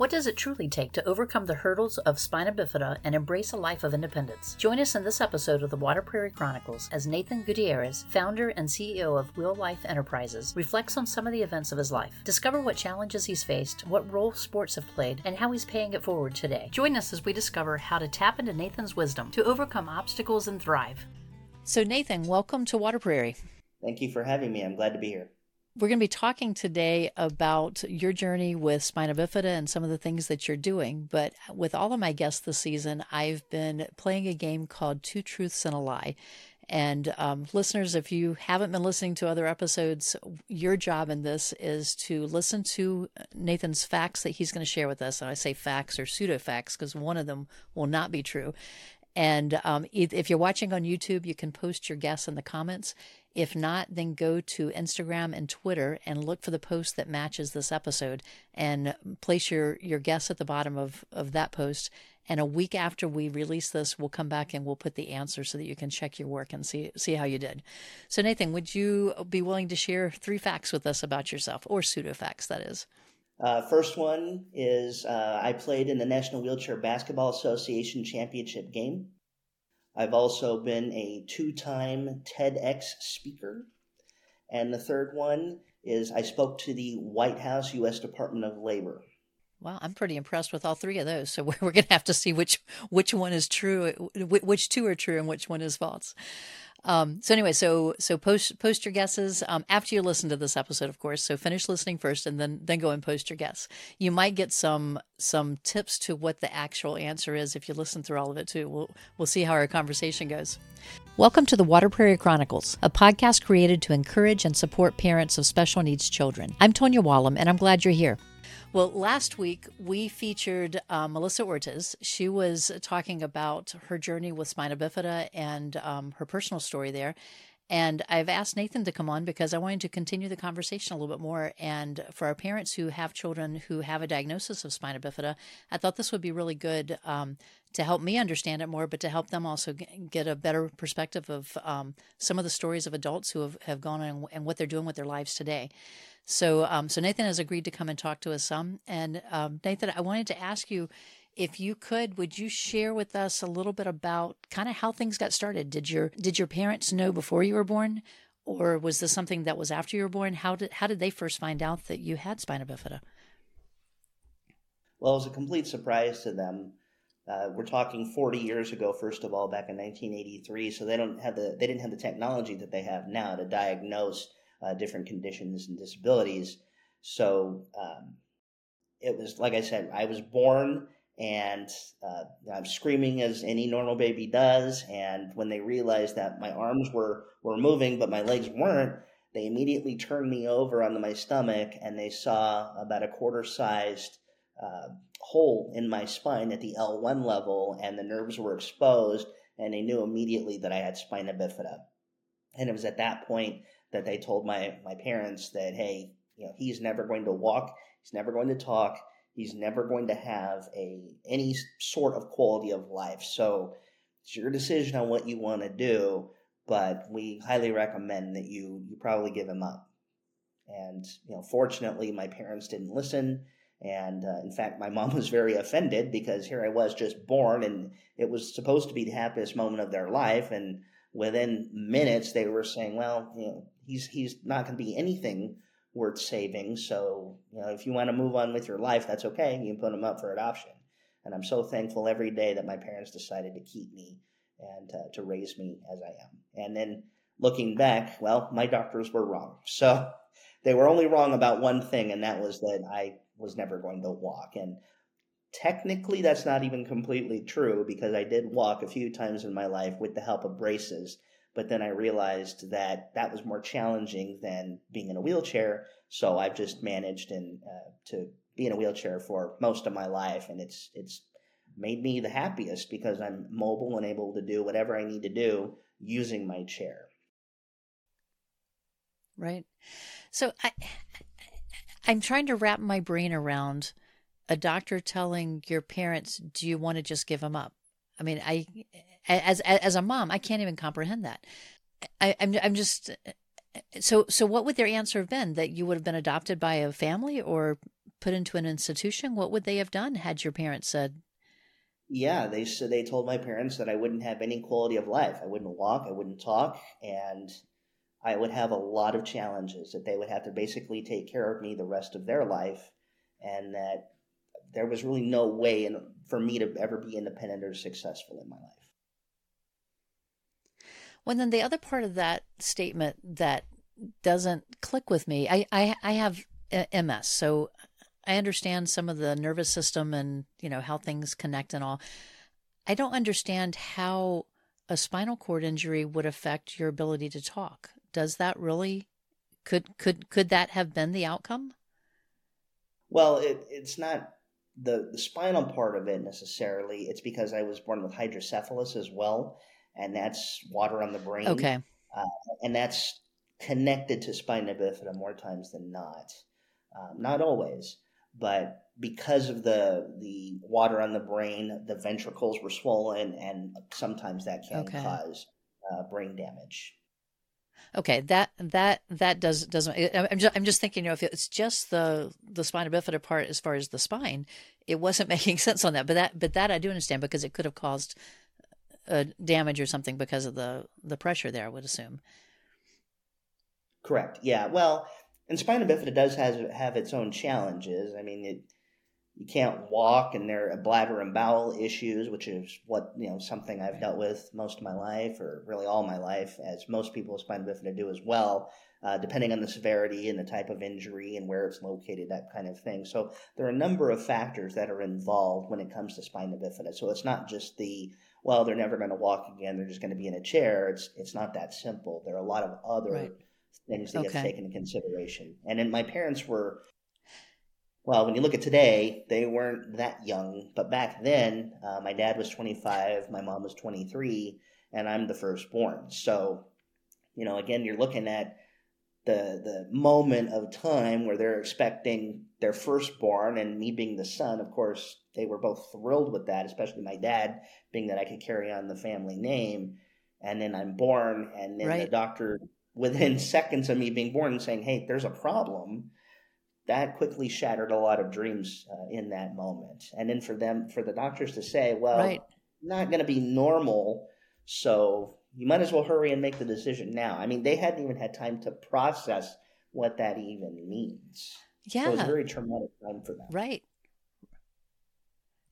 What does it truly take to overcome the hurdles of spina bifida and embrace a life of independence? Join us in this episode of the Water Prairie Chronicles as Nathan Gutierrez, founder and CEO of Wheel Life Enterprises, reflects on some of the events of his life. Discover what challenges he's faced, what role sports have played, and how he's paying it forward today. Join us as we discover how to tap into Nathan's wisdom to overcome obstacles and thrive. So, Nathan, welcome to Water Prairie. Thank you for having me. I'm glad to be here. We're going to be talking today about your journey with spina bifida and some of the things that you're doing. But with all of my guests this season, I've been playing a game called Two Truths and a Lie. And um, listeners, if you haven't been listening to other episodes, your job in this is to listen to Nathan's facts that he's going to share with us. And I say facts or pseudo facts because one of them will not be true. And um, if you're watching on YouTube, you can post your guess in the comments. If not, then go to Instagram and Twitter and look for the post that matches this episode and place your, your guess at the bottom of, of that post. And a week after we release this, we'll come back and we'll put the answer so that you can check your work and see see how you did. So Nathan, would you be willing to share three facts with us about yourself, or pseudo facts, that is? Uh, first one is uh, I played in the National Wheelchair Basketball Association championship game. I've also been a two time TEDx speaker. And the third one is I spoke to the White House U.S. Department of Labor. Wow, I'm pretty impressed with all three of those. So we're, going to have to see which which one is true, which two are true, and which one is false. Um, so anyway, so so post post your guesses um, after you listen to this episode, of course. So finish listening first, and then then go and post your guess. You might get some some tips to what the actual answer is if you listen through all of it too. We'll we'll see how our conversation goes. Welcome to the Water Prairie Chronicles, a podcast created to encourage and support parents of special needs children. I'm Tonya Wollum, and I'm glad you're here. Well, last week we featured uh, Melissa Ortiz. She was talking about her journey with spina bifida and um, her personal story there. And I've asked Nathan to come on because I wanted to continue the conversation a little bit more. And for our parents who have children who have a diagnosis of spina bifida, I thought this would be really good um, to help me understand it more, but to help them also get a better perspective of um, some of the stories of adults who have, have gone on and what they're doing with their lives today. So, um, so Nathan has agreed to come and talk to us some. And um, Nathan, I wanted to ask you if you could, would you share with us a little bit about kind of how things got started? Did your did your parents know before you were born, or was this something that was after you were born? How did how did they first find out that you had spina bifida? Well, it was a complete surprise to them. Uh, we're talking 40 years ago, first of all, back in 1983. So they don't have the they didn't have the technology that they have now to diagnose uh, different conditions and disabilities. So um, it was like I said, I was born and uh, I'm screaming as any normal baby does. And when they realized that my arms were were moving but my legs weren't, they immediately turned me over onto my stomach and they saw about a quarter sized uh, hole in my spine at the L1 level, and the nerves were exposed, and they knew immediately that I had spina bifida. And it was at that point that they told my my parents that hey, you know, he's never going to walk, he's never going to talk, he's never going to have a any sort of quality of life. So it's your decision on what you want to do, but we highly recommend that you you probably give him up. And you know, fortunately, my parents didn't listen. And uh, in fact, my mom was very offended because here I was just born, and it was supposed to be the happiest moment of their life. And within minutes, they were saying, "Well, you know, he's he's not going to be anything worth saving. So, you know, if you want to move on with your life, that's okay. You can put him up for adoption." And I'm so thankful every day that my parents decided to keep me and uh, to raise me as I am. And then looking back, well, my doctors were wrong. So they were only wrong about one thing, and that was that I was never going to walk. And technically, that's not even completely true because I did walk a few times in my life with the help of braces. But then I realized that that was more challenging than being in a wheelchair. So I've just managed and uh, to be in a wheelchair for most of my life, and it's it's made me the happiest because I'm mobile and able to do whatever I need to do using my chair. Right. So I I'm trying to wrap my brain around a doctor telling your parents, "Do you want to just give him up?" I mean, I as as a mom, I can't even comprehend that. I, I'm I'm just so so. What would their answer have been? That you would have been adopted by a family, or put into an institution? What would they have done had your parents said? Yeah, they said they told my parents that I wouldn't have any quality of life. I wouldn't walk, I wouldn't talk, and I would have a lot of challenges that they would have to basically take care of me the rest of their life, and that there was really no way in, for me to ever be independent or successful in my life. Well, then the other part of that statement that doesn't click with me, I, I, I have uh, MS, so I understand some of the nervous system and you know how things connect and all. I don't understand how a spinal cord injury would affect your ability to talk. Does that really could could could that have been the outcome? Well, it, it's not the the spinal part of it necessarily. It's because I was born with hydrocephalus as well, and that's water on the brain. Okay, uh, and that's connected to spina bifida more times than not. Um, not always, but because of the the water on the brain, the ventricles were swollen, and sometimes that can okay. cause uh, brain damage. Okay, that that that does doesn't. I'm just I'm just thinking, you know, if it's just the the spina bifida part as far as the spine, it wasn't making sense on that. But that but that I do understand because it could have caused a damage or something because of the the pressure there. I would assume. Correct. Yeah. Well, and spina bifida does has have its own challenges. I mean, it you can't walk, and there are bladder and bowel issues, which is what you know something I've dealt with most of my life, or really all my life, as most people with spina bifida do as well. Uh, depending on the severity and the type of injury and where it's located, that kind of thing. So there are a number of factors that are involved when it comes to spina bifida. So it's not just the well, they're never going to walk again; they're just going to be in a chair. It's it's not that simple. There are a lot of other right. things that okay. get taken into consideration. And then my parents were well, when you look at today, they weren't that young. But back then, uh, my dad was 25, my mom was 23, and I'm the firstborn. So, you know, again, you're looking at the the moment of time where they're expecting their firstborn, and me being the son. Of course, they were both thrilled with that, especially my dad, being that I could carry on the family name. And then I'm born, and then right. the doctor, within seconds of me being born, saying, "Hey, there's a problem." that quickly shattered a lot of dreams uh, in that moment. And then for them, for the doctors to say, well, right. not going to be normal, so you might as well hurry and make the decision now. I mean, they hadn't even had time to process what that even means. Yeah. So it was a very traumatic time for them. Right.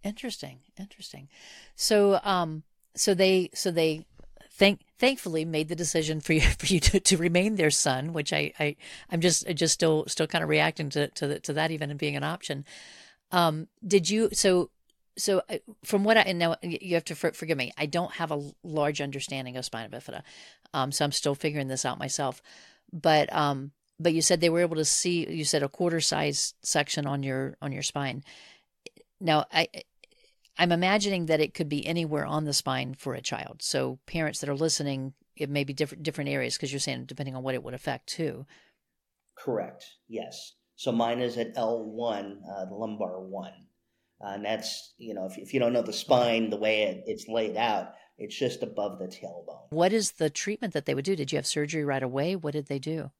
Interesting. Interesting. So, um, so they, so they thank thankfully made the decision for you for you to, to remain their son, which I, I I'm just just still still kind of reacting to to, the, to that even being an option. Um, did you so so uh, from what I and now you have to for, forgive me, I don't have a large understanding of spina bifida, um, so I'm still figuring this out myself. But um, but you said they were able to see. You said a quarter size section on your on your spine. Now I I'm imagining that it could be anywhere on the spine for a child. So parents that are listening, it may be different different areas because you're saying depending on what it would affect too. Correct. Yes. So mine is at L1, uh, the lumbar one, uh, and that's you know if, if you don't know the spine, the way it, it's laid out, it's just above the tailbone. What is the treatment that they would do? Did you have surgery right away? What did they do?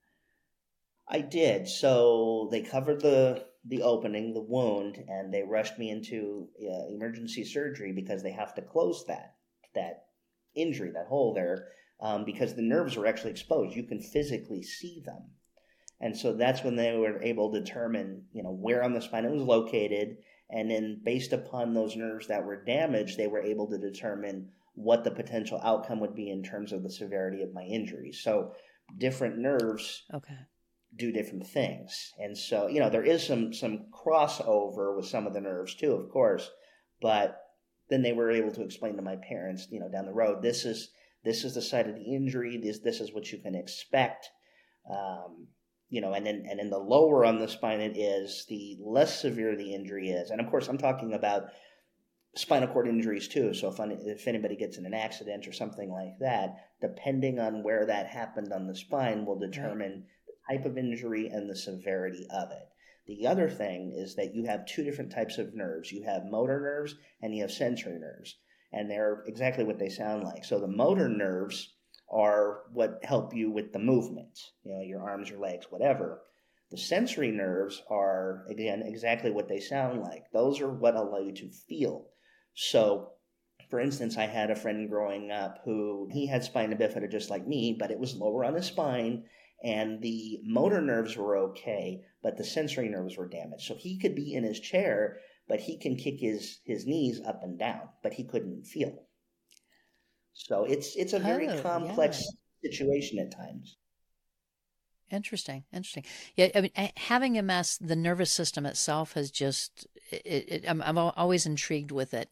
I did. So they covered the the opening, the wound, and they rushed me into uh, emergency surgery because they have to close that that injury, that hole there, um, because the nerves were actually exposed. You can physically see them, and so that's when they were able to determine, you know, where on the spine it was located, and then based upon those nerves that were damaged, they were able to determine what the potential outcome would be in terms of the severity of my injury. So different nerves. Okay do different things. And so, you know, there is some some crossover with some of the nerves too, of course, but then they were able to explain to my parents, you know, down the road, this is this is the site of the injury, this this is what you can expect. Um, you know, and then and then the lower on the spine it is, the less severe the injury is. And of course, I'm talking about spinal cord injuries too. So if if anybody gets in an accident or something like that, depending on where that happened on the spine, will determine type of injury and the severity of it. The other thing is that you have two different types of nerves. You have motor nerves and you have sensory nerves, and they're exactly what they sound like. So the motor nerves are what help you with the movement, you know, your arms, your legs, whatever. The sensory nerves are, again, exactly what they sound like. Those are what allow you to feel. So, for instance, I had a friend growing up who he had spina bifida just like me, but it was lower on his spine, and the motor nerves were okay, but the sensory nerves were damaged. So he could be in his chair, but he can kick his his knees up and down, but he couldn't feel. So it's it's a very Oh, complex yeah. situation at times. Interesting, interesting. Yeah, I mean, having MS, the nervous system itself has just, it, it, I'm, I'm always intrigued with it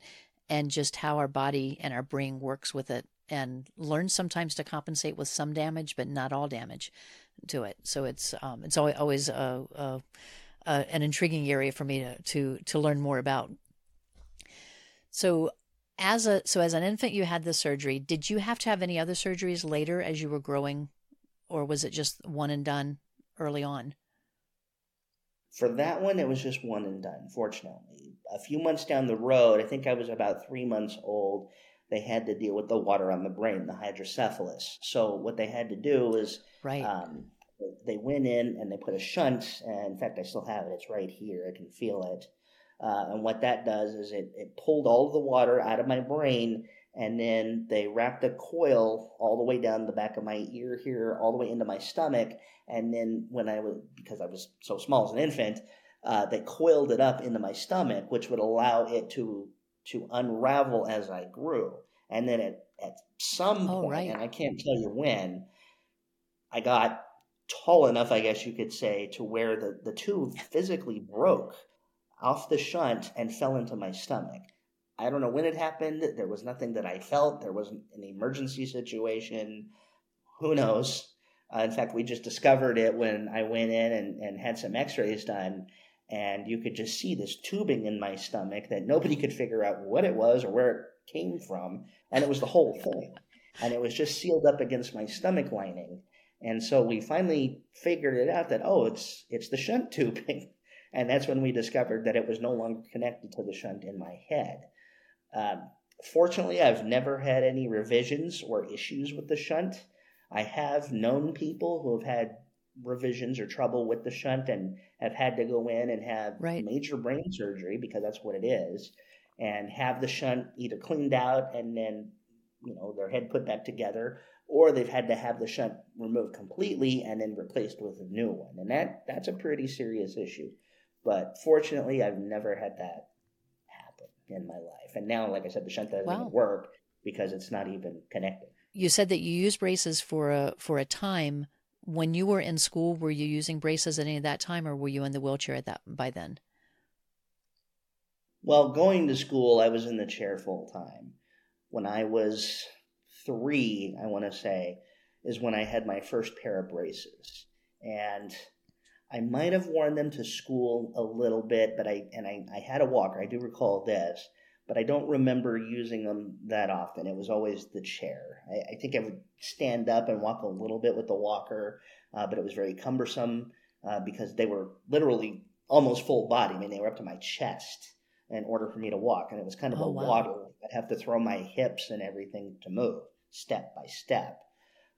and just how our body and our brain works with it and learn sometimes to compensate with some damage, but not all damage to it. So it's, um, it's always, always a, a, a, an intriguing area for me to, to, to learn more about. So as a, so as an infant, you had the surgery. Did you have to have any other surgeries later as you were growing or was it just one and done early on? For that one, it was just one and done, fortunately. A few months down the road, I think I was about three months old, they had to deal with the water on the brain, the hydrocephalus. So, what they had to do is Right. um, they went in and they put a shunt. And in fact, I still have it, it's right here, I can feel it. Uh, and what that does is it, it pulled all of the water out of my brain and then they wrapped a coil all the way down the back of my ear here, all the way into my stomach. And then when I was, because I was so small as an infant, uh, they coiled it up into my stomach, which would allow it to to unravel as I grew. And then at, at some Oh, point, right. and I can't tell you when, I got tall enough, I guess you could say, to where the, the tube physically broke off the shunt and fell into my stomach. I don't know when it happened. There was nothing that I felt. There wasn't an emergency situation. Who knows? Uh, in fact, we just discovered it when I went in and, and had some x rays done. And you could just see this tubing in my stomach that nobody could figure out what it was or where it came from. And it was the whole thing. And it was just sealed up against my stomach lining. And so we finally figured it out that, oh, it's, it's the shunt tubing. And that's when we discovered that it was no longer connected to the shunt in my head. Um, fortunately, I've never had any revisions or issues with the shunt. I have known people who have had revisions or trouble with the shunt and have had to go in and have Right. major brain surgery because that's what it is, and have the shunt either cleaned out and then, you know, their head put back together, or they've had to have the shunt removed completely and then replaced with a new one, and that that's a pretty serious issue. But fortunately, I've never had that happen in my life, and now, like I said, the shunt doesn't Wow. work because it's not even connected. You said that you used braces for a for a time. When you were in school, were you using braces at any of that time, or were you in the wheelchair at that by then? Well, going to school, I was in the chair full time. When I was three, I want to say, is when I had my first pair of braces, and I might have worn them to school a little bit, but I and I, I had a walker. I do recall this, but I don't remember using them that often. It was always the chair. I, I think I would stand up and walk a little bit with the walker, uh, but it was very cumbersome uh, because they were literally almost full body. I mean, they were up to my chest in order for me to walk, and it was kind of Oh, a wow. waddle. I'd have to throw my hips and everything to move step by step.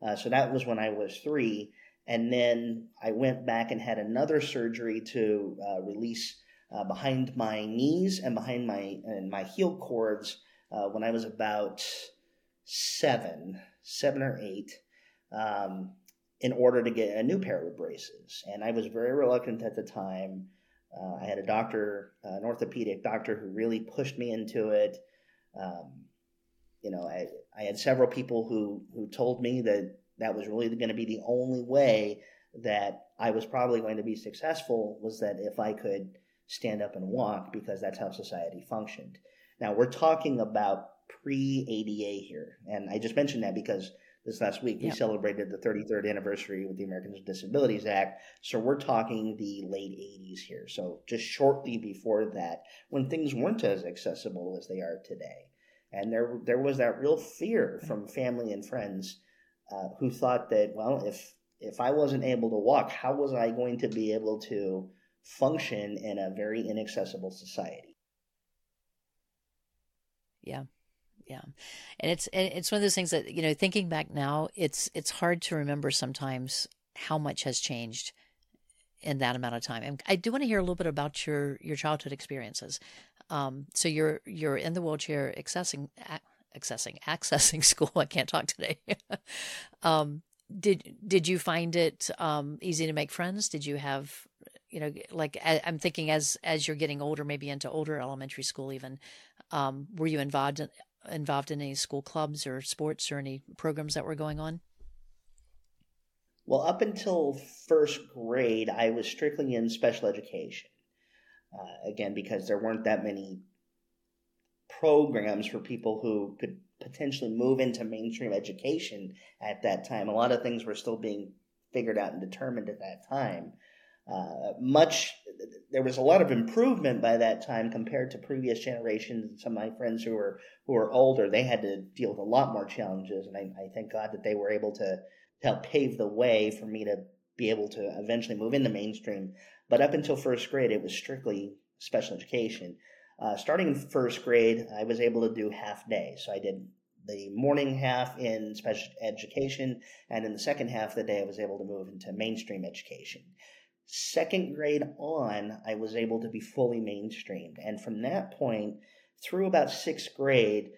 Uh, so that was when I was three. And then I went back and had another surgery to uh, release uh, behind my knees and behind my and my heel cords uh, when I was about seven, seven or eight, um, in order to get a new pair of braces. And I was very reluctant at the time. Uh, I had a doctor, an orthopedic doctor, who really pushed me into it. Um, you know, I, I had several people who who told me that that was really going to be the only way that I was probably going to be successful was that if I could stand up and walk because that's how society functioned. Now we're talking about pre ADA here, and I just mentioned that because this last week we celebrated the 33rd anniversary with the Americans with Disabilities Act. So we're talking the late 80s here. So just shortly before that, when things weren't as accessible as they are today, and there there was that real fear from family and friends uh, who thought that well, if if I wasn't able to walk, how was I going to be able to function in a very inaccessible society? Yeah. Yeah. And it's and it's one of those things that, you know, thinking back now, it's it's hard to remember sometimes how much has changed in that amount of time. And I do want to hear a little bit about your your childhood experiences. Um, so you're you're in the wheelchair accessing accessing accessing school. I can't talk today. um, did did you find it um, easy to make friends? Did you have you know like I, am thinking as as you're getting older, maybe into older elementary school even, um, were you involved in, involved in any school clubs or sports or any programs that were going on? Well, up until first grade, I was strictly in special education. Uh, again, because there weren't that many programs for people who could potentially move into mainstream education at that time. A lot of things were still being figured out and determined at that time. Uh, much there was a lot of improvement by that time compared to previous generations. Some of my friends who were who were older, they had to deal with a lot more challenges, and I, I thank God that they were able to, help pave the way for me to be able to eventually move into mainstream. But up until first grade, it was strictly special education. Uh, starting in first grade, I was able to do half day. So I did the morning half in special education, and in the second half of the day, I was able to move into mainstream education. Second grade on, I was able to be fully mainstreamed. And from that point through about sixth grade,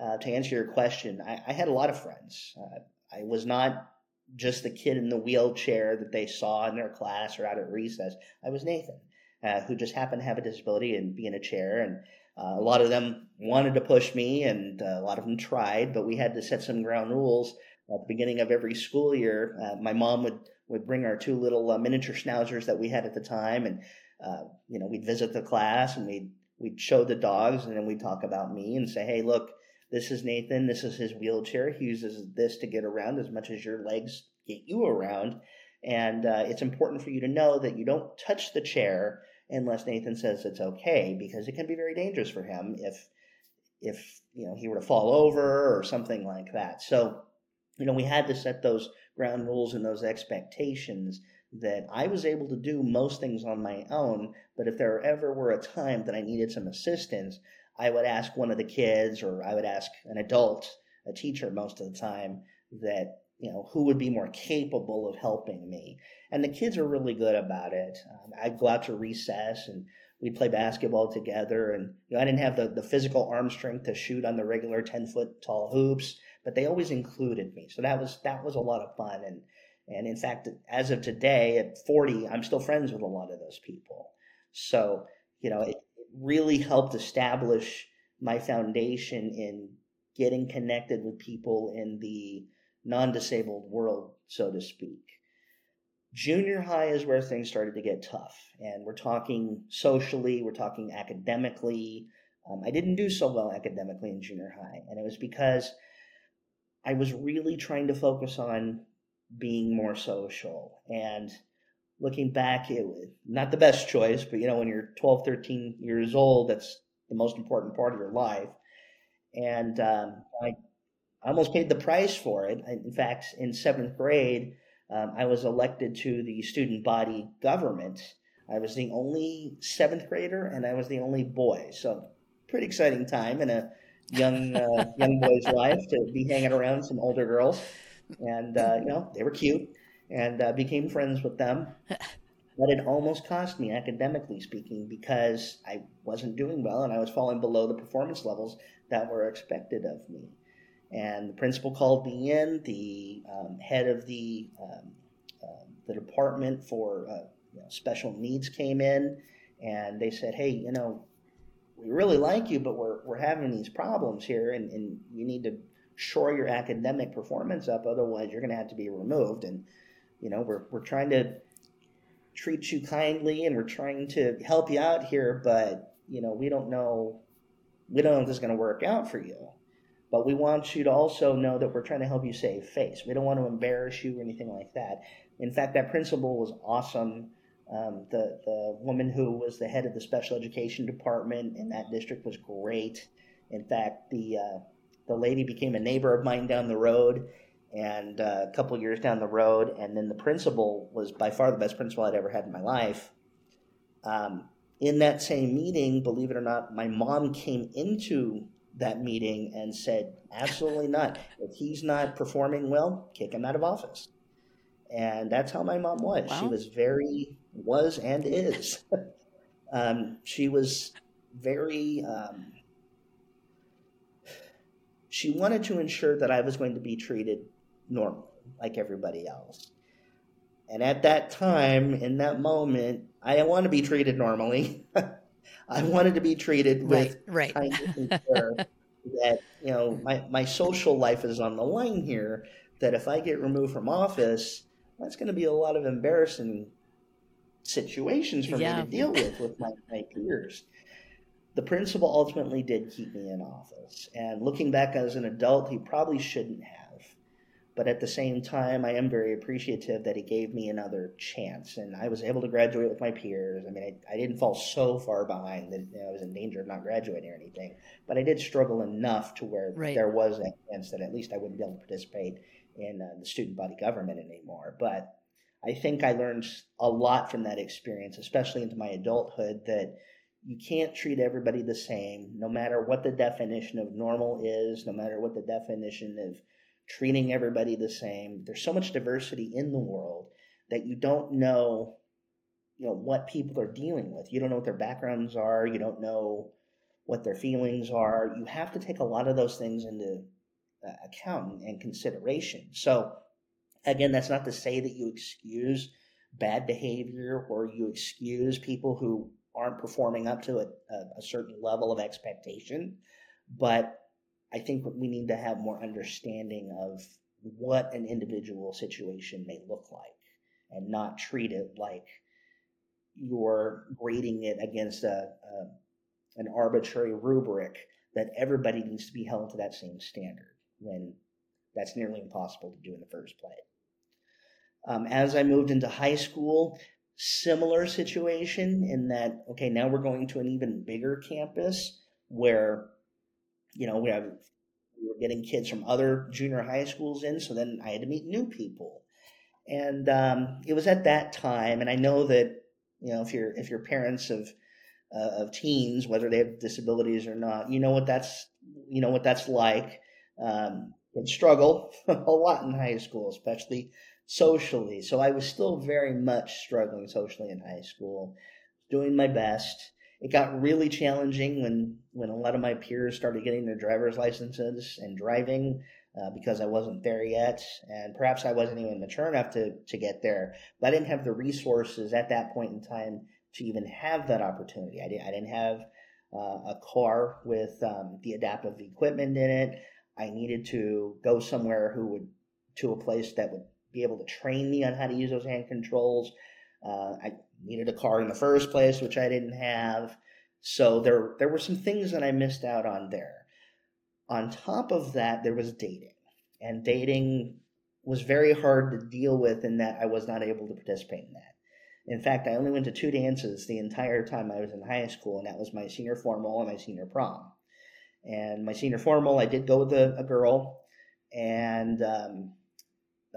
uh, to answer your question, I, I, had a lot of friends. Uh, I was not just the kid in the wheelchair that they saw in their class or out at recess. I was Nathan uh, who just happened to have a disability and be in a chair. And uh, a lot of them wanted to push me, and uh, a lot of them tried, but we had to set some ground rules at the beginning of every school year. Uh, my mom would would bring our two little uh, miniature schnauzers that we had at the time, and uh, you know we'd visit the class and we'd we'd show the dogs, and then we'd talk about me and say, hey, look. This is Nathan. This is his wheelchair. He uses this to get around as much as your legs get you around. And it's important for you to know that you don't touch the chair unless Nathan says it's okay, because it can be very dangerous for him if if you know he were to fall over or something like that. So, you know, we had to set those ground rules and those expectations that I was able to do most things on my own, but if there ever were a time that I needed some assistance, I would ask one of the kids or I would ask an adult, a teacher most of the time, that you know, who would be more capable of helping me. And the kids are really good about it. Um, I'd go out to recess and we'd play basketball together. And you know, I didn't have the, the physical arm strength to shoot on the regular 10 foot tall hoops, but they always included me. So that was, that was a lot of fun. And, and in fact, as of today at 40, I'm still friends with a lot of those people. So, you know, it really helped establish my foundation in getting connected with people in the non disabled world, so to speak. Junior high is where things started to get tough. And we're talking socially, we're talking academically. Um, I didn't do so well academically in junior high. And it was because I was really trying to focus on being more social. And looking back, it was not the best choice, but you know, when you're 12, 13 years old, that's the most important part of your life. And um, I almost paid the price for it. In fact, in seventh grade, um, I was elected to the student body government. I was the only seventh grader, and I was the only boy. So, pretty exciting time in a young uh, young boy's life to be hanging around some older girls, and uh, you know they were cute, and uh, became friends with them. But it almost cost me, academically speaking, because I wasn't doing well and I was falling below the performance levels that were expected of me. And the principal called me in. The um, head of the um, uh, the department for uh, you know, special needs came in, and they said, "Hey, you know, we really like you, but we're we're having these problems here, and, and you need to shore your academic performance up. Otherwise, you're going to have to be removed." And you know, we're we're trying to treat you kindly, and we're trying to help you out here, but you know, we don't know we don't know if this is going to work out for you. But we want you to also know that we're trying to help you save face. We don't want to embarrass you or anything like that. In fact, that principal was awesome. Um, the the woman who was the head of the special education department in that district was great. In fact, the uh, the lady became a neighbor of mine down the road, and uh, a couple years down the road, and then the principal was by far the best principal I'd ever had in my life. Um, in that same meeting, believe it or not, my mom came into that meeting and said, absolutely not. If he's not performing well, kick him out of office. And that's how my mom was. Wow. She was very was and is. um, she was very. Um, she wanted to ensure that I was going to be treated normally, like everybody else. And at that time, in that moment, I didn't want to be treated normally. I wanted to be treated with right, right. kindness and care. that you know, my my social life is on the line here. That if I get removed from office, that's going to be a lot of embarrassing situations for yeah. me to deal with with my, my peers. The principal ultimately did keep me in office, and looking back as an adult, he probably shouldn't have but at the same time, I am very appreciative that he gave me another chance, and I was able to graduate with my peers. I mean, I, I didn't fall so far behind that you know, I was in danger of not graduating or anything, but I did struggle enough to where right. there was a chance that at least I wouldn't be able to participate in uh, the student body government anymore. But I think I learned a lot from that experience, especially into my adulthood, that you can't treat everybody the same, no matter what the definition of normal is, no matter what the definition of treating everybody the same. There's so much diversity in the world that you don't know, you know, what people are dealing with. You don't know what their backgrounds are. You don't know what their feelings are. You have to take a lot of those things into uh, account and consideration. So, again, that's not to say that you excuse bad behavior or you excuse people who aren't performing up to a, a certain level of expectation, but I think we need to have more understanding of what an individual situation may look like and not treat it like you're grading it against a, a an arbitrary rubric that everybody needs to be held to that same standard when that's nearly impossible to do in the first place. Um, as I moved into high school, similar situation in that, okay, now we're going to an even bigger campus where you know, we have we were getting kids from other junior high schools in, so then I had to meet new people. And um, it was at that time, and I know that you know if you're if you're parents of uh, of teens, whether they have disabilities or not, you know what that's you know what that's like. Um, and struggle a lot in high school, especially socially. So I was still very much struggling socially in high school, doing my best it got really challenging when when a lot of my peers started getting their driver's licenses and driving uh, because I wasn't there yet, and perhaps I wasn't even mature enough to to get there. But I didn't have the resources at that point in time to even have that opportunity. I didn't I didn't have uh, a car with um, the adaptive equipment in it. I needed to go somewhere who would to a place that would be able to train me on how to use those hand controls. Uh, I needed a car in the first place, which I didn't have. So there there were some things that I missed out on there. On top of that, there was dating. And dating was very hard to deal with in that I was not able to participate in that. In fact, I only went to two dances the entire time I was in high school, and that was my senior formal and my senior prom. And my senior formal, I did go with a, a girl, and um,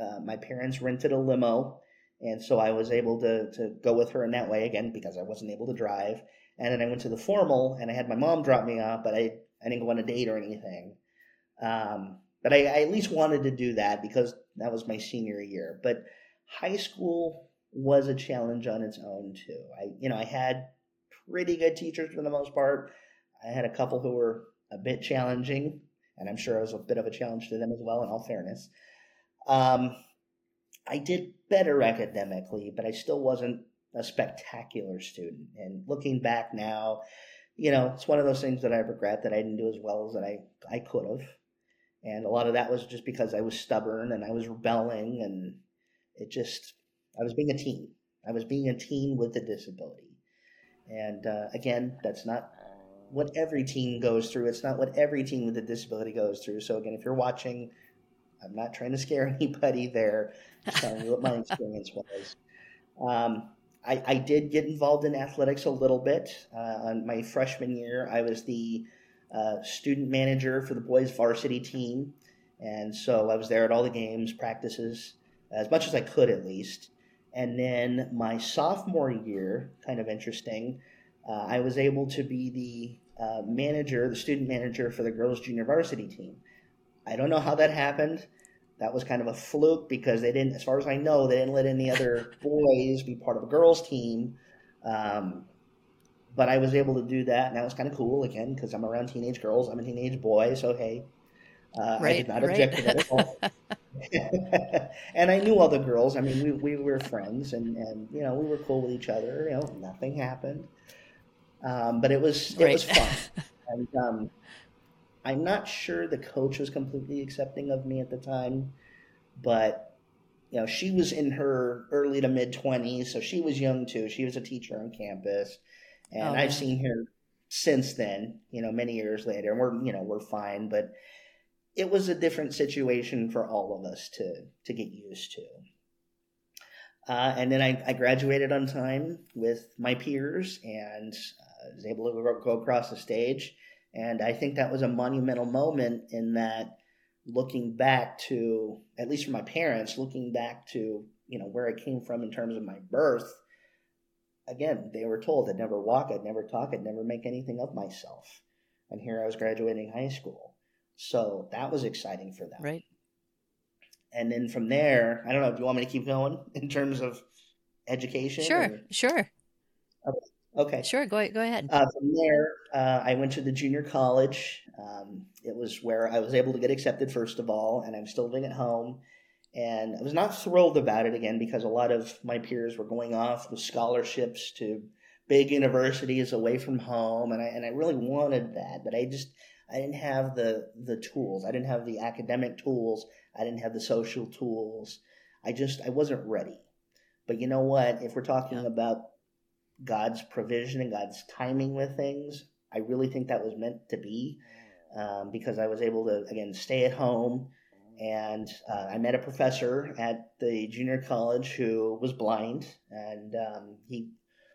uh, my parents rented a limo and so I was able to to go with her in that way again because I wasn't able to drive. And then I went to the formal, and I had my mom drop me off, but I I didn't go on a date or anything. Um, but I, I at least wanted to do that because that was my senior year. But high school was a challenge on its own too. I you know I had pretty good teachers for the most part. I had a couple who were a bit challenging, and I'm sure I was a bit of a challenge to them as well. In all fairness, um, I did better academically, but I still wasn't a spectacular student. And looking back now, you know, it's one of those things that I regret that I didn't do as well as that I I could have. And a lot of that was just because I was stubborn and I was rebelling and it just I was being a teen. I was being a teen with a disability. And uh, again, that's not what every teen goes through. It's not what every teen with a disability goes through. So again, if you're watching, I'm not trying to scare anybody there. Just telling you what my experience was. Um, I, I, did get involved in athletics a little bit. Uh, on my freshman year, I was the uh, student manager for the boys varsity team, and so I was there at all the games, practices, as much as I could at least. And then my sophomore year, kind of interesting, uh, I was able to be the uh, manager, the student manager for the girls junior varsity team. I don't know how that happened. That was kind of a fluke because they didn't, as far as I know, they didn't let any other boys be part of a girls' team. Um, but I was able to do that, and that was kind of cool again because I'm around teenage girls. I'm a teenage boy, so hey, uh, right, I did not right. object to that at all. and I knew all the girls. I mean, we, we were friends, and, and you know we were cool with each other. You know, nothing happened, um, but it was it right. was fun. and um, I'm not sure the coach was completely accepting of me at the time, but you know she was in her early to mid 20s, so she was young too. She was a teacher on campus, and oh, I've seen her since then. You know, many years later, and we're you know we're fine, but it was a different situation for all of us to to get used to. Uh, and then I, I, graduated on time with my peers and uh, was able to go, go across the stage. And I think that was a monumental moment in that looking back to, at least for my parents, looking back to, you know, where I came from in terms of my birth. Again, they were told I'd never walk, I'd never talk, I'd never make anything of myself. And here I was graduating high school. So that was exciting for them. Right. And then from there, I don't know. Do you want me to keep going in terms of education? Sure, or? sure. Okay. Okay. Sure, go, go ahead. Uh, from there, uh, I went to the junior college. Um, it was where I was able to get accepted, first of all, and I'm still living at home. And I was not thrilled about it again because a lot of my peers were going off with scholarships to big universities away from home, and I and I really wanted that, but I just I didn't have the the tools. I didn't have the academic tools. I didn't have the social tools. I just I wasn't ready. But you know what? If we're talking yeah. about God's provision and God's timing with things, I really think that was meant to be um, because I was able to again stay at home. And uh, I met a professor at the junior college who was blind, and um, he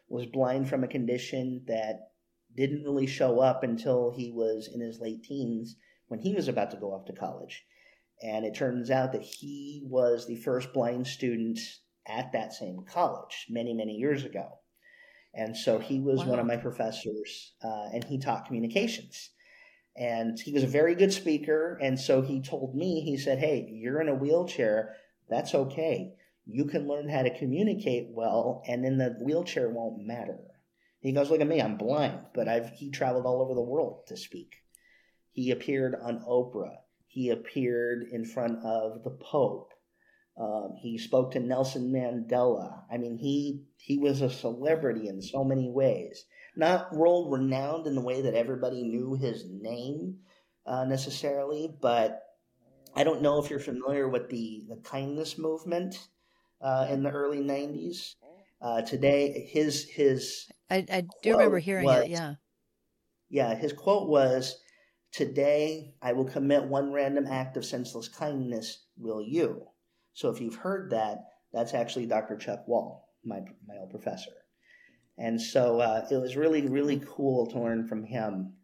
was blind from a condition that didn't really show up until he was in his late teens when he was about to go off to college. And it turns out that he was the first blind student at that same college many, many years ago. And so he was wow. one of my professors, uh, and he taught communications. And he was a very good speaker. And so he told me, he said, Hey, you're in a wheelchair. That's okay. You can learn how to communicate well, and then the wheelchair won't matter. He goes, Look at me, I'm blind, but I've he traveled all over the world to speak. He appeared on Oprah. He appeared in front of the Pope. Um, he spoke to Nelson Mandela. I mean, he he was a celebrity in so many ways. Not world renowned in the way that everybody knew his name uh, necessarily, but I don't know if you're familiar with the the kindness movement uh, in the early '90s. Uh, today, his his I, I do remember hearing was, it. Yeah, yeah. His quote was, "Today I will commit one random act of senseless kindness. Will you?" So if you've heard that, that's actually Dr. Chuck Wall, my my old professor, and so uh, it was really really cool to learn from him.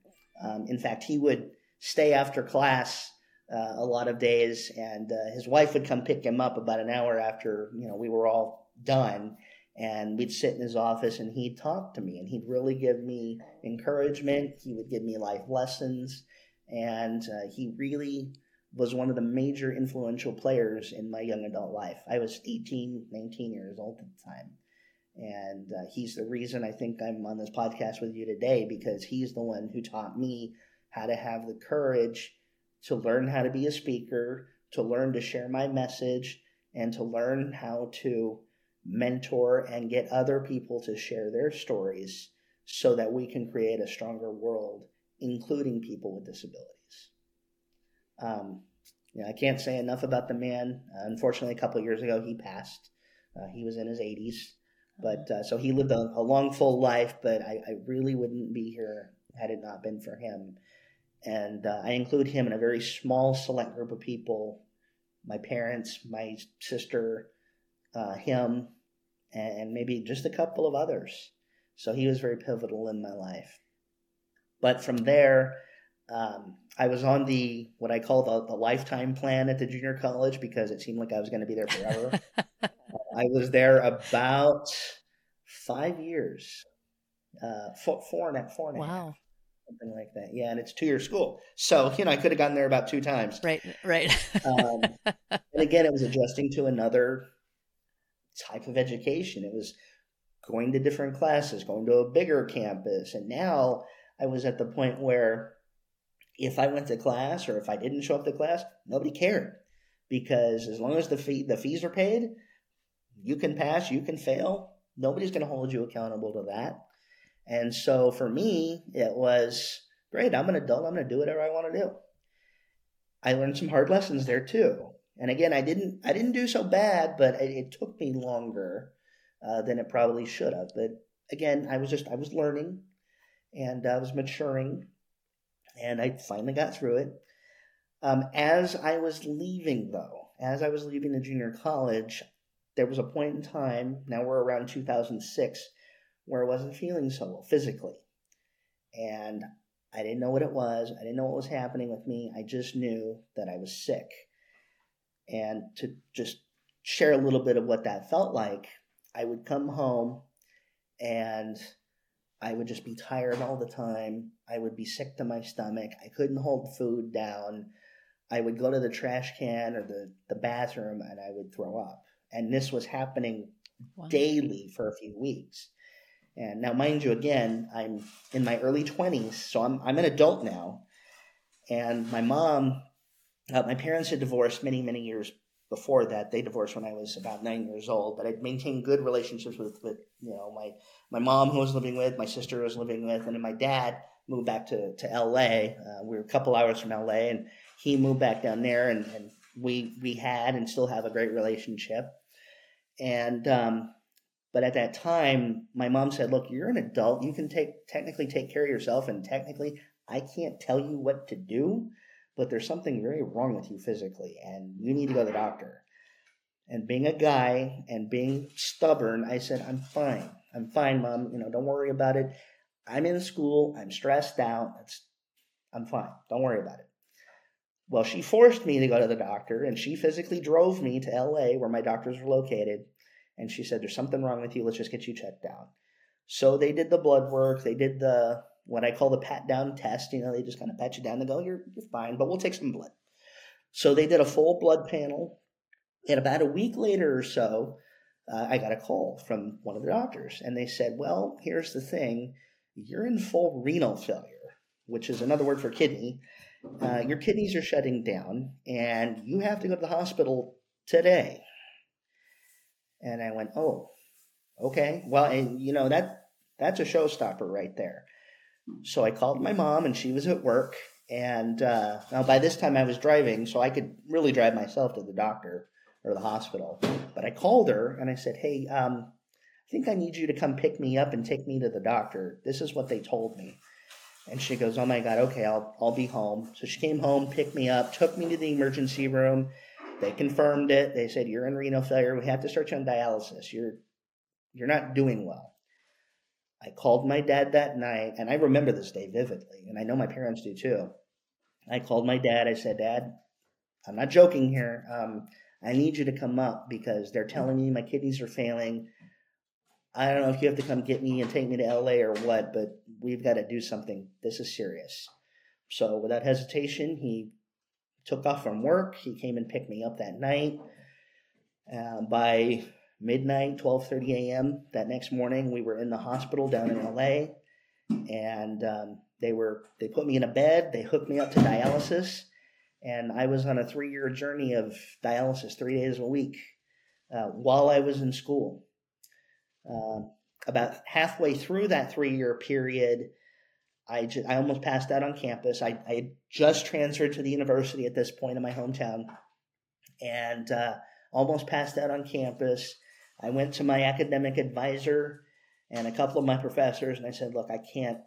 Um, in fact, he would stay after class uh, a lot of days, and uh, his wife would come pick him up about an hour after you know we were all done and we'd sit in his office and he'd talk to me and he'd really give me encouragement he would give me life lessons and uh, he really was one of the major influential players in my young adult life i was 18 19 years old at the time and uh, he's the reason i think i'm on this podcast with you today because he's the one who taught me how to have the courage to learn how to be a speaker to learn to share my message and to learn how to mentor, and get other people to share their stories so that we can create a stronger world, including people with disabilities. Um, you know, I can't say enough about the man. Uh, unfortunately, a couple years ago, he passed. Uh, he was in his 80s. But uh, so he lived a, a, long, full life, but I, I, really wouldn't be here had it not been for him. And uh, I include him in a very small, select group of people my parents, my sister, uh, him, and maybe just a couple of others. So he was very pivotal in my life. But from there, um, I was on the what I call the, the lifetime plan at the junior college because it seemed like I was going to be there forever. I was there about five years, uh, four, four and a, four and a wow. half. Something like that. Yeah, and it's two year school. So, you know, I could have gotten there about two times. Right, right. um, and again, it was adjusting to another type of education. It was going to different classes, going to a bigger campus. And now I was at the point where if I went to class or if I didn't show up to class, nobody cared. Because as long as the fee the fees are paid, you can pass, you can fail. Nobody's going to hold you accountable to that. And so for me, it was great. I'm an adult. I'm going to do whatever I want to do. I learned some hard lessons there too. And again, I didn't I didn't do so bad, but it, it took me longer uh, than it probably should have. But again, I was just I was learning, and I was maturing, and I finally got through it. Um, as I was leaving, though, as I was leaving the junior college, there was a point in time. Now we're around 2006 where I wasn't feeling so well physically. And I didn't know what it was. I didn't know what was happening with me. I just knew that I was sick. And to just share a little bit of what that felt like, I would come home and I would just be tired all the time. I would be sick to my stomach. I couldn't hold food down. I would go to the trash can or the, the bathroom and I would throw up. And this was happening wow. daily for a few weeks. And now, mind you, again, I'm in my early 20s, so I'm, I'm an adult now. And my mom, uh, my parents had divorced many, many years before that. They divorced when I was about nine years old, but I'd maintained good relationships with, with you know, my, my mom who I was living with, my sister I was living with, and then my dad moved back to, to LA. Uh, we were a couple hours from LA, and he moved back down there, and, and we, we had and still have a great relationship. And um, but at that time, my mom said, "Look, you're an adult. You can take technically take care of yourself, and technically, I can't tell you what to do, but there's something very wrong with you physically, and you need to go to the doctor." And being a guy and being stubborn, I said, "I'm fine. I'm fine, mom. You know, don't worry about it. I'm in school. I'm stressed out. It's, I'm fine. Don't worry about it." Well, she forced me to go to the doctor, and she physically drove me to LA, where my doctors were located and she said, There's something wrong with you. Let's just get you checked out. So they did the blood work. They did the what I call the pat down test. You know, they just kind of pat you down and go, You're, you're fine, but we'll take some blood. So they did a full blood panel. And about a week later or so, uh, I got a call from one of the doctors, and they said, Well, here's the thing you're in full renal failure, which is another word for kidney. Uh, your kidneys are shutting down, and you have to go to the hospital today. And I went, oh, okay. Well, and you know, that that's a showstopper right there. So I called my mom and she was at work. And uh, now by this time I was driving, so I could really drive myself to the doctor or the hospital. But I called her and I said, hey, um, I think I need you to come pick me up and take me to the doctor. This is what they told me. And she goes, Oh my God, okay, I'll, I'll be home. So she came home, picked me up, took me to the emergency room. They confirmed it. They said you're in renal failure. We have to start you on dialysis. You're you're not doing well. I called my dad that night, and I remember this day vividly, and I know my parents do too. I called my dad. I said, Dad, I'm not joking here. Um, I need you to come up because they're telling me my kidneys are failing. I don't know if you have to come get me and take me to LA or what, but we've got to do something. This is serious. So, without hesitation, he took off from work. He came and picked me up that night. Uh, by midnight, 12:30 a.m. that next morning, we were in the hospital down in LA, and um, they were they put me in a bed. They hooked me up to dialysis, and I was on a three-year journey of dialysis, three days a week, uh, while I was in school. Uh, about halfway through that three-year period, I, just, I almost passed out on campus. I, I had just transferred to the university at this point in my hometown and uh, almost passed out on campus. I went to my academic advisor and a couple of my professors, and I said, Look, I can't,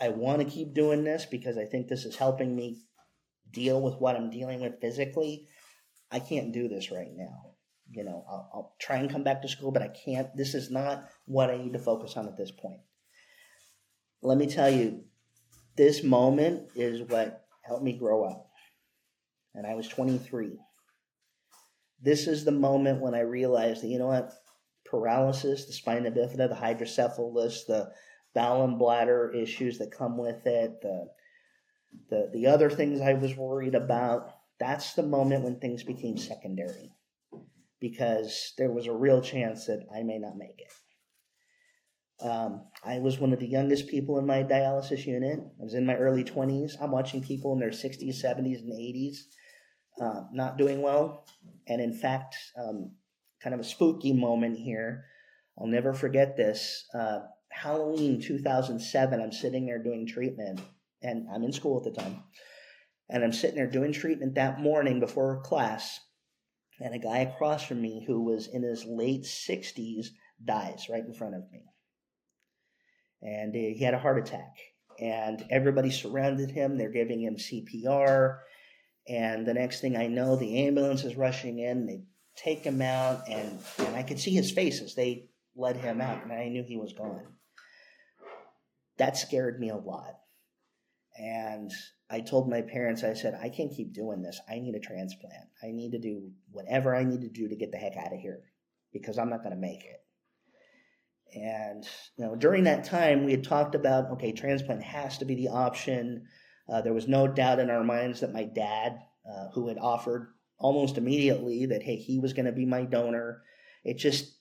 I want to keep doing this because I think this is helping me deal with what I'm dealing with physically. I can't do this right now. You know, I'll, I'll try and come back to school, but I can't. This is not what I need to focus on at this point let me tell you, this moment is what helped me grow up. And I was 23. This is the moment when I realized that, you know what? Paralysis, the spina bifida, the hydrocephalus, the bowel and bladder issues that come with it, the the the other things I was worried about. That's the moment when things became secondary because there was a real chance that I may not make it. Um, I was one of the youngest people in my dialysis unit. I was in my early 20s. I'm watching people in their 60s, 70s, and 80s uh, not doing well. And in fact, um, kind of a spooky moment here. I'll never forget this. Uh, Halloween 2007, I'm sitting there doing treatment, and I'm in school at the time. And I'm sitting there doing treatment that morning before class, and a guy across from me who was in his late 60s dies right in front of me. And he had a heart attack, and everybody surrounded him. They're giving him CPR. And the next thing I know, the ambulance is rushing in. They take him out, and, and I could see his face as they led him out, and I knew he was gone. That scared me a lot. And I told my parents, I said, I can't keep doing this. I need a transplant. I need to do whatever I need to do to get the heck out of here because I'm not going to make it. And you know, during that time, we had talked about okay, transplant has to be the option. Uh, there was no doubt in our minds that my dad, uh, who had offered almost immediately that hey, he was going to be my donor. It just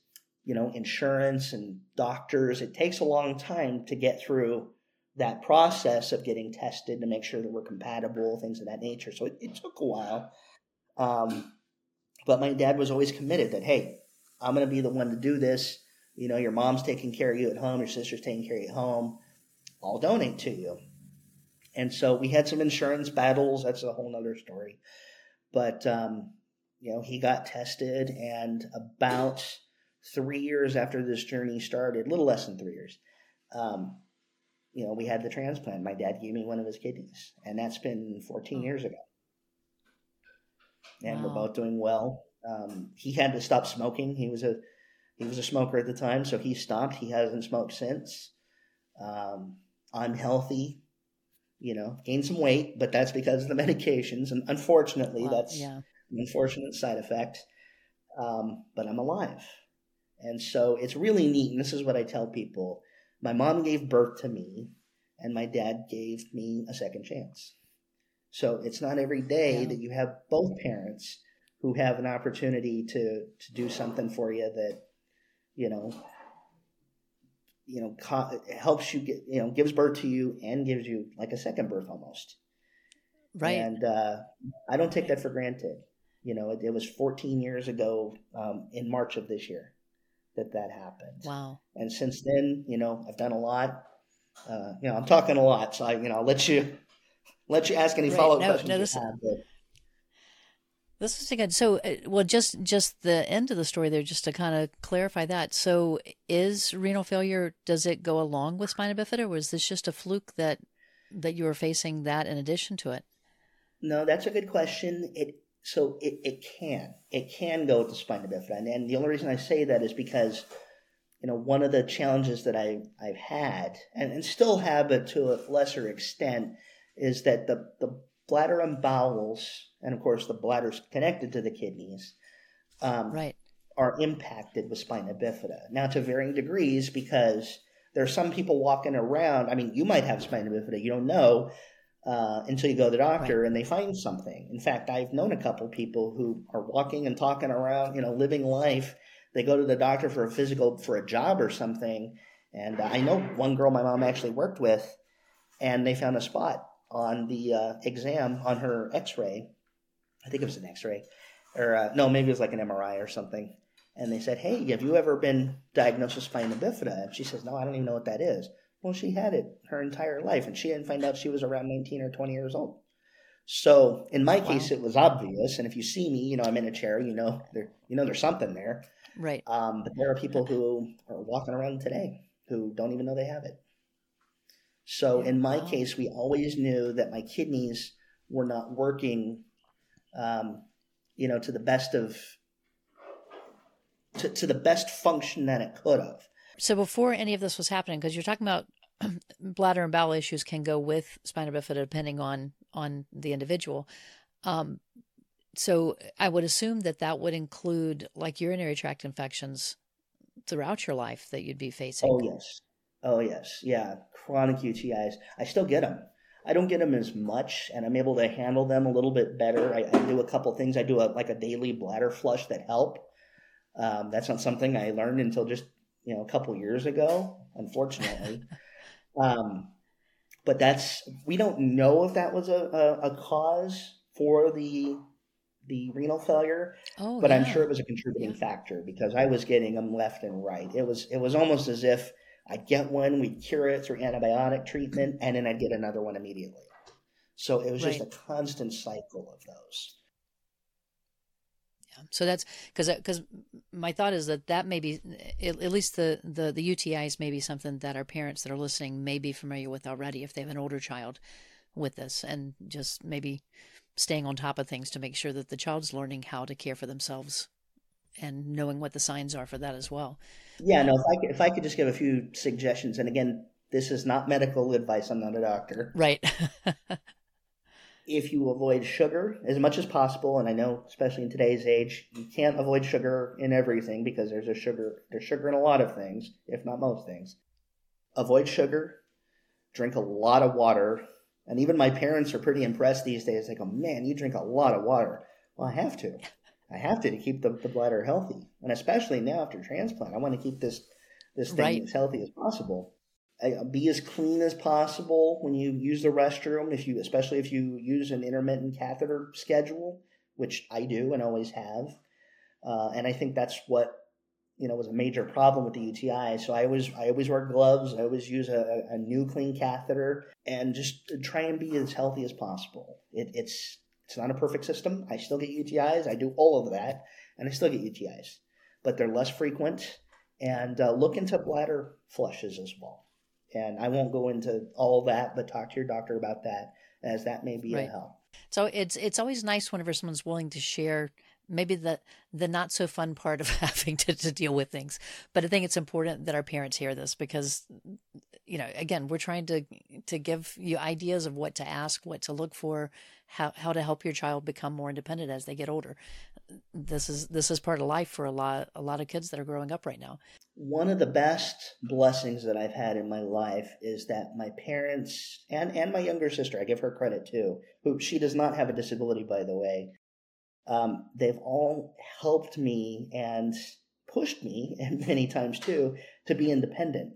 you know, insurance and doctors. It takes a long time to get through that process of getting tested to make sure that we're compatible, things of that nature. So it, it took a while. Um, but my dad was always committed that, hey, I'm going to be the one to do this. You know, your mom's taking care of you at home, your sister's taking care of you at home. I'll donate to you. And so we had some insurance battles. That's a whole nother story. But, um, you know, he got tested, and about three years after this journey started, a little less than three years, um, you know, we had the transplant. My dad gave me one of his kidneys, and that's been 14 oh. years ago. And wow. we're both doing well. Um, he had to stop smoking. He was a he was a smoker at the time, so he stopped. He hasn't smoked since. Um, I'm healthy, you know, gained some weight, but that's because of the medications, and unfortunately, that's yeah. an unfortunate side effect. Um, but I'm alive, and so it's really neat. And this is what I tell people my mom gave birth to me, and my dad gave me a second chance. So it's not every day yeah. that you have both parents who have an opportunity to, to do something for you that, you know, you know, co- helps you get, you know, gives birth to you and gives you like a second birth almost. Right. And uh, I don't take that for granted. You know, it, it was 14 years ago um, in March of this year that that happened. Wow. And since then, you know, I've done a lot. Uh, you know, I'm talking a lot, so I, you know, I'll let you let you ask any right. follow up no, questions no, this, you have. This is good. So, uh, well, just just the end of the story there, just to kind of clarify that. So, is renal failure does it go along with spina bifida, or was this just a fluke that that you were facing that in addition to it? No, that's a good question. It so it, it can it can go to spina bifida and, and the only reason i say that is because you know one of the challenges that I, i've had and, and still have but to a lesser extent is that the, the bladder and bowels and of course the bladder's connected to the kidneys um, right are impacted with spina bifida now to varying degrees because there are some people walking around i mean you might have spina bifida you don't know uh, until you go to the doctor right. and they find something. In fact, I've known a couple people who are walking and talking around, you know, living life. They go to the doctor for a physical, for a job or something. And I know one girl my mom actually worked with, and they found a spot on the uh, exam on her x ray. I think it was an x ray. Or uh, no, maybe it was like an MRI or something. And they said, Hey, have you ever been diagnosed with spina bifida? And she says, No, I don't even know what that is. Well, she had it her entire life, and she didn't find out she was around 19 or 20 years old. So in my wow. case, it was obvious. And if you see me, you know, I'm in a chair, you know, there, you know, there's something there. Right. Um, but there are people who are walking around today who don't even know they have it. So in my wow. case, we always knew that my kidneys were not working, um, you know, to the best of, to, to the best function that it could have. So before any of this was happening, because you're talking about bladder and bowel issues can go with spina bifida depending on on the individual. Um, so I would assume that that would include like urinary tract infections throughout your life that you'd be facing. Oh yes, Oh yes, yeah, chronic UTIs. I still get them. I don't get them as much, and I'm able to handle them a little bit better. I, I do a couple things. I do a like a daily bladder flush that help. Um, that's not something I learned until just you know a couple years ago, unfortunately. um, but that's we don't know if that was a, a, a cause for the the renal failure, oh, but yeah. I'm sure it was a contributing yeah. factor because I was getting them left and right. It was it was almost as if I'd get one, we'd cure it through antibiotic treatment, and then I'd get another one immediately. So it was right. just a constant cycle of those. Yeah. So that's because because my thought is that that may be at, at least the, the the UTIs may be something that our parents that are listening may be familiar with already if they have an older child with this, and just maybe staying on top of things to make sure that the child's learning how to care for themselves and knowing what the signs are for that as well. Yeah, no. Um, if I could, if I could just give a few suggestions, and again, this is not medical advice. I'm not a doctor. Right. if you avoid sugar as much as possible, and I know, especially in today's age, you can't avoid sugar in everything because there's a sugar there's sugar in a lot of things, if not most things. Avoid sugar. Drink a lot of water. And even my parents are pretty impressed these days. They go, "Man, you drink a lot of water." Well, I have to. I have to to keep the, the bladder healthy, and especially now after transplant, I want to keep this this thing right. as healthy as possible. Be as clean as possible when you use the restroom. If you, especially if you use an intermittent catheter schedule, which I do and always have, uh, and I think that's what you know was a major problem with the UTI. So I always I always wear gloves. I always use a, a new clean catheter, and just try and be as healthy as possible. It, it's it's not a perfect system. I still get UTIs. I do all of that, and I still get UTIs, but they're less frequent. And uh, look into bladder flushes as well. And I won't go into all that, but talk to your doctor about that, as that may be right. a help. So it's it's always nice whenever someone's willing to share maybe the the not so fun part of having to, to deal with things. But I think it's important that our parents hear this because you know, again, we're trying to to give you ideas of what to ask, what to look for, how how to help your child become more independent as they get older. This is this is part of life for a lot a lot of kids that are growing up right now. One of the best blessings that I've had in my life is that my parents and and my younger sister, I give her credit too, who she does not have a disability by the way. Um, they've all helped me and pushed me, and many times too, to be independent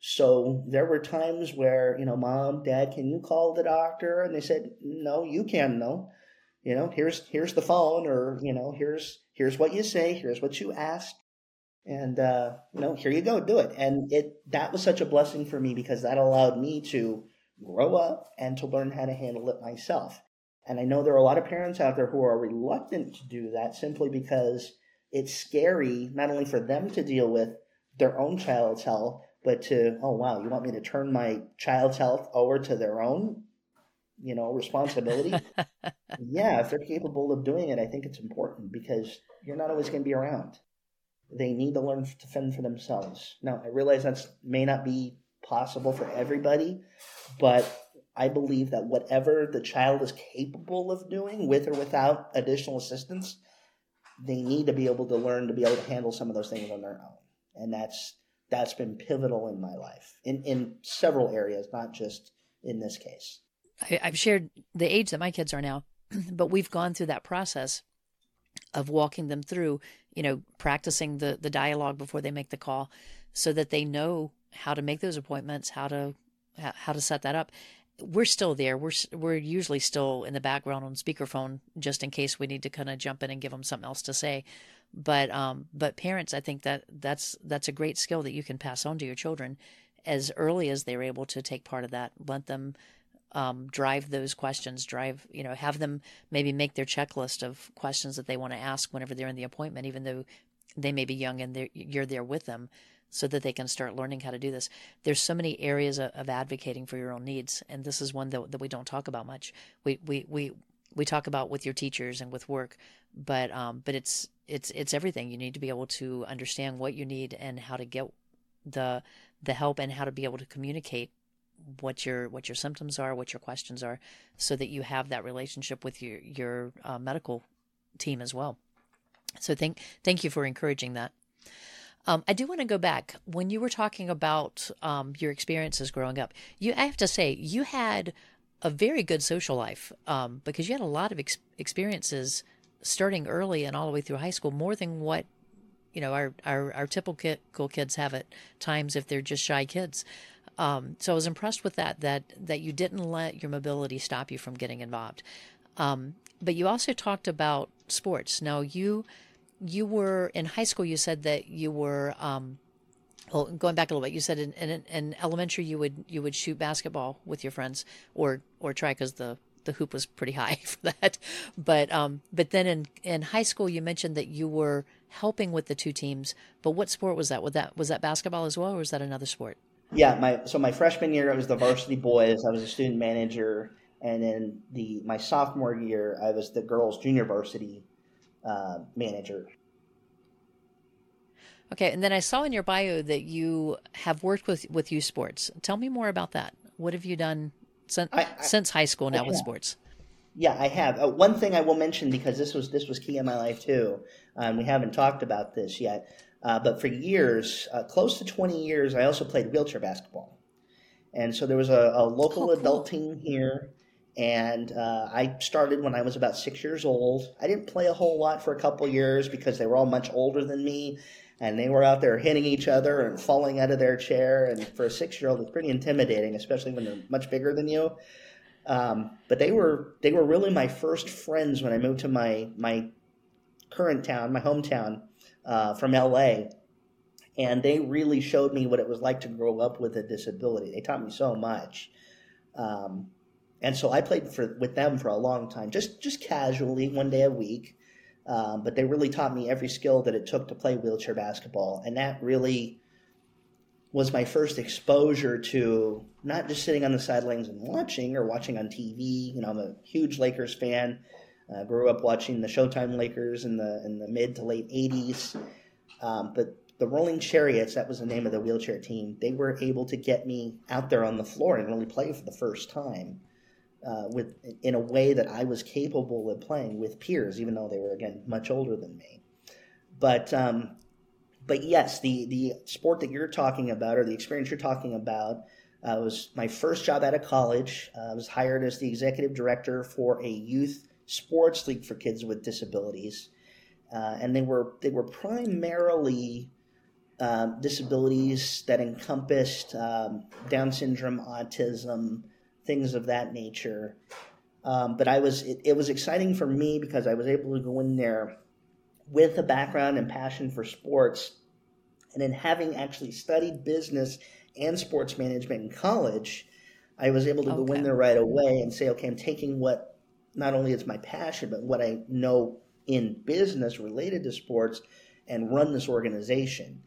so there were times where, you know, mom, dad, can you call the doctor? And they said, no, you can no. You know, here's here's the phone or, you know, here's here's what you say, here's what you ask. And uh, you know, here you go, do it. And it that was such a blessing for me because that allowed me to grow up and to learn how to handle it myself. And I know there are a lot of parents out there who are reluctant to do that simply because it's scary not only for them to deal with their own child's health, but to oh wow you want me to turn my child's health over to their own you know responsibility? Yeah if they're capable of doing it i think it's important because you're not always going to be around. They need to learn to fend for themselves. Now i realize that may not be possible for everybody but i believe that whatever the child is capable of doing with or without additional assistance they need to be able to learn to be able to handle some of those things on their own and that's that's been pivotal in my life in, in several areas, not just in this case. I, I've shared the age that my kids are now, but we've gone through that process of walking them through, you know, practicing the the dialogue before they make the call, so that they know how to make those appointments, how to how to set that up. We're still there. We're we're usually still in the background on speakerphone just in case we need to kind of jump in and give them something else to say but um, but parents, I think that that's that's a great skill that you can pass on to your children as early as they're able to take part of that. Let them um, drive those questions. Drive, you know, have them maybe make their checklist of questions that they want to ask whenever they're in the appointment, even though they may be young and you're there with them, so that they can start learning how to do this. There's so many areas of, of advocating for your own needs, and this is one that, that we don't talk about much. We we we we talk about with your teachers and with work, but um, but it's it's it's everything. You need to be able to understand what you need and how to get the the help and how to be able to communicate what your what your symptoms are, what your questions are, so that you have that relationship with your your uh, medical team as well. So thank thank you for encouraging that. Um, I do want to go back when you were talking about um, your experiences growing up. You, I have to say, you had a very good social life um, because you had a lot of ex- experiences starting early and all the way through high school, more than what you know our our, our typical kids have at times if they're just shy kids. Um, so I was impressed with that that that you didn't let your mobility stop you from getting involved. Um, but you also talked about sports. Now you you were in high school. You said that you were um, well, going back a little bit, you said in, in, in, elementary you would you would shoot basketball with your friends, or or try because the the hoop was pretty high for that. But um, but then in in high school you mentioned that you were helping with the two teams. But what sport was that? Was that was that basketball as well, or was that another sport? Yeah, my so my freshman year I was the varsity boys. I was a student manager, and then the my sophomore year I was the girls junior varsity uh, manager. Okay, and then I saw in your bio that you have worked with with youth sports. Tell me more about that. What have you done since I, I, since high school now with sports? Yeah, I have. Uh, one thing I will mention because this was this was key in my life too. Um, we haven't talked about this yet, uh, but for years, uh, close to twenty years, I also played wheelchair basketball. And so there was a, a local oh, cool. adult team here, and uh, I started when I was about six years old. I didn't play a whole lot for a couple years because they were all much older than me, and they were out there hitting each other and falling out of their chair. And for a six year old, it's pretty intimidating, especially when they're much bigger than you. Um, but they were they were really my first friends when I moved to my my current town, my hometown uh, from LA, and they really showed me what it was like to grow up with a disability. They taught me so much. Um, and so I played for with them for a long time, just just casually, one day a week. Um, but they really taught me every skill that it took to play wheelchair basketball, and that really was my first exposure to not just sitting on the sidelines and watching or watching on TV. You know, I'm a huge Lakers fan. Uh, grew up watching the Showtime Lakers in the in the mid to late '80s, um, but the Rolling Chariots, that was the name of the wheelchair team, they were able to get me out there on the floor and really play for the first time uh, with in a way that I was capable of playing with peers, even though they were again much older than me. But um, but yes, the the sport that you're talking about or the experience you're talking about uh, was my first job out of college. Uh, I was hired as the executive director for a youth sports league for kids with disabilities, uh, and they were they were primarily um, disabilities that encompassed um, Down syndrome, autism, things of that nature. Um, but I was it, it, was exciting for me because I was able to go in there with a background and passion for sports, and then having actually studied business and sports management in college, I was able to okay. go in there right away and say, okay, I'm taking what not only is my passion, but what I know in business related to sports, and run this organization.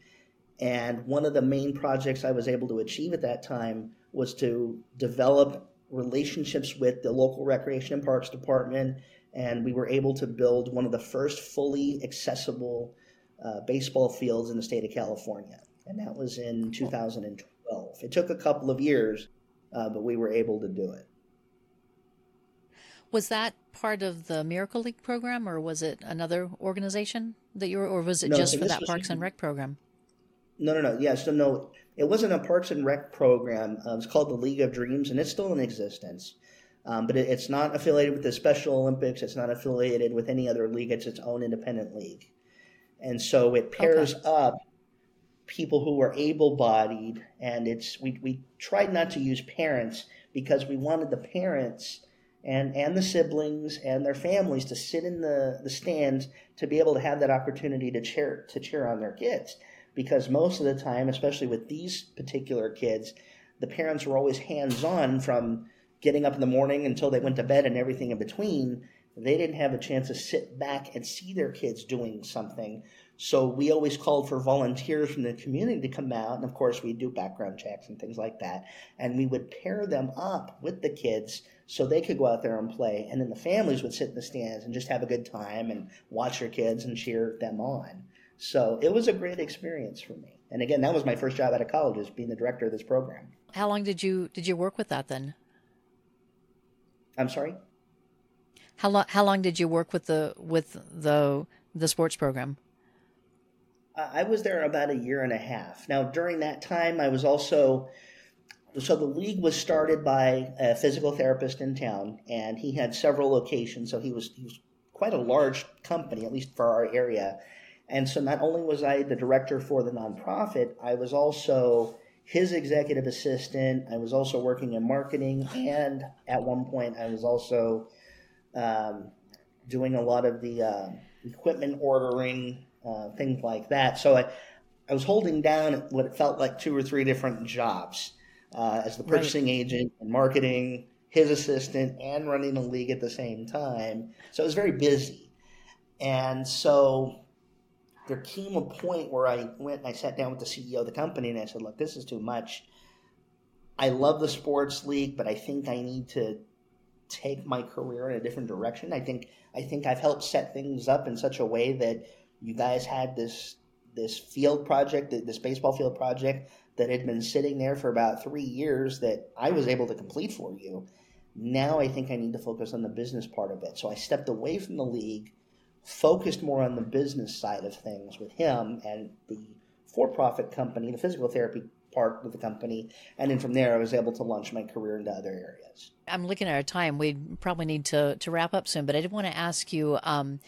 And one of the main projects I was able to achieve at that time was to develop relationships with the local recreation and parks department, and we were able to build one of the first fully accessible uh, baseball fields in the state of California, and that was in 2012. It took a couple of years, uh, but we were able to do it. Was that part of the Miracle League program, or was it another organization that you were, or was it no, just for that Parks and Rec program? No, no, no. Yeah, so no, it wasn't a Parks and Rec program. Uh, it's called the League of Dreams, and it's still in existence. Um, but it, it's not affiliated with the Special Olympics. It's not affiliated with any other league. It's its own independent league. And so it pairs okay. up people who are able-bodied, and it's we we tried not to use parents because we wanted the parents and and the siblings and their families to sit in the the stands to be able to have that opportunity to cheer to cheer on their kids because most of the time, especially with these particular kids, the parents were always hands on from getting up in the morning until they went to bed and everything in between. They didn't have a chance to sit back and see their kids doing something. So we always called for volunteers from the community to come out. And of course, we'd do background checks and things like that. And we would pair them up with the kids so they could go out there and play. And then the families would sit in the stands and just have a good time and watch their kids and cheer them on. So it was a great experience for me. And again, that was my first job out of college, is being the director of this program. How long did you did you work with that then? I'm sorry. How long how long did you work with the with the the sports program? Uh, I was there about a year and a half. Now, during that time, I was also so the league was started by a physical therapist in town, and he had several locations. So he was he was quite a large company, at least for our area. And so not only was I the director for the nonprofit, I was also his executive assistant. I was also working in marketing, and at one point, I was also um, doing a lot of the uh, equipment ordering, uh, things like that. So I, I was holding down what it felt like two or three different jobs uh, as the purchasing right. agent and marketing, his assistant, and running the league at the same time. So it was very busy. And so there came a point where I went and I sat down with the CEO of the company and I said, Look, this is too much. I love the sports league, but I think I need to take my career in a different direction. I think I think I've helped set things up in such a way that you guys had this this field project, this baseball field project that had been sitting there for about three years that I was able to complete for you. Now I think I need to focus on the business part of it. So I stepped away from the league, focused more on the business side of things with him and the for profit company, the physical therapy part of the company. And then from there, I was able to launch my career into other areas. I'm looking at our time. We probably need to, to wrap up soon, but I did want to ask you um,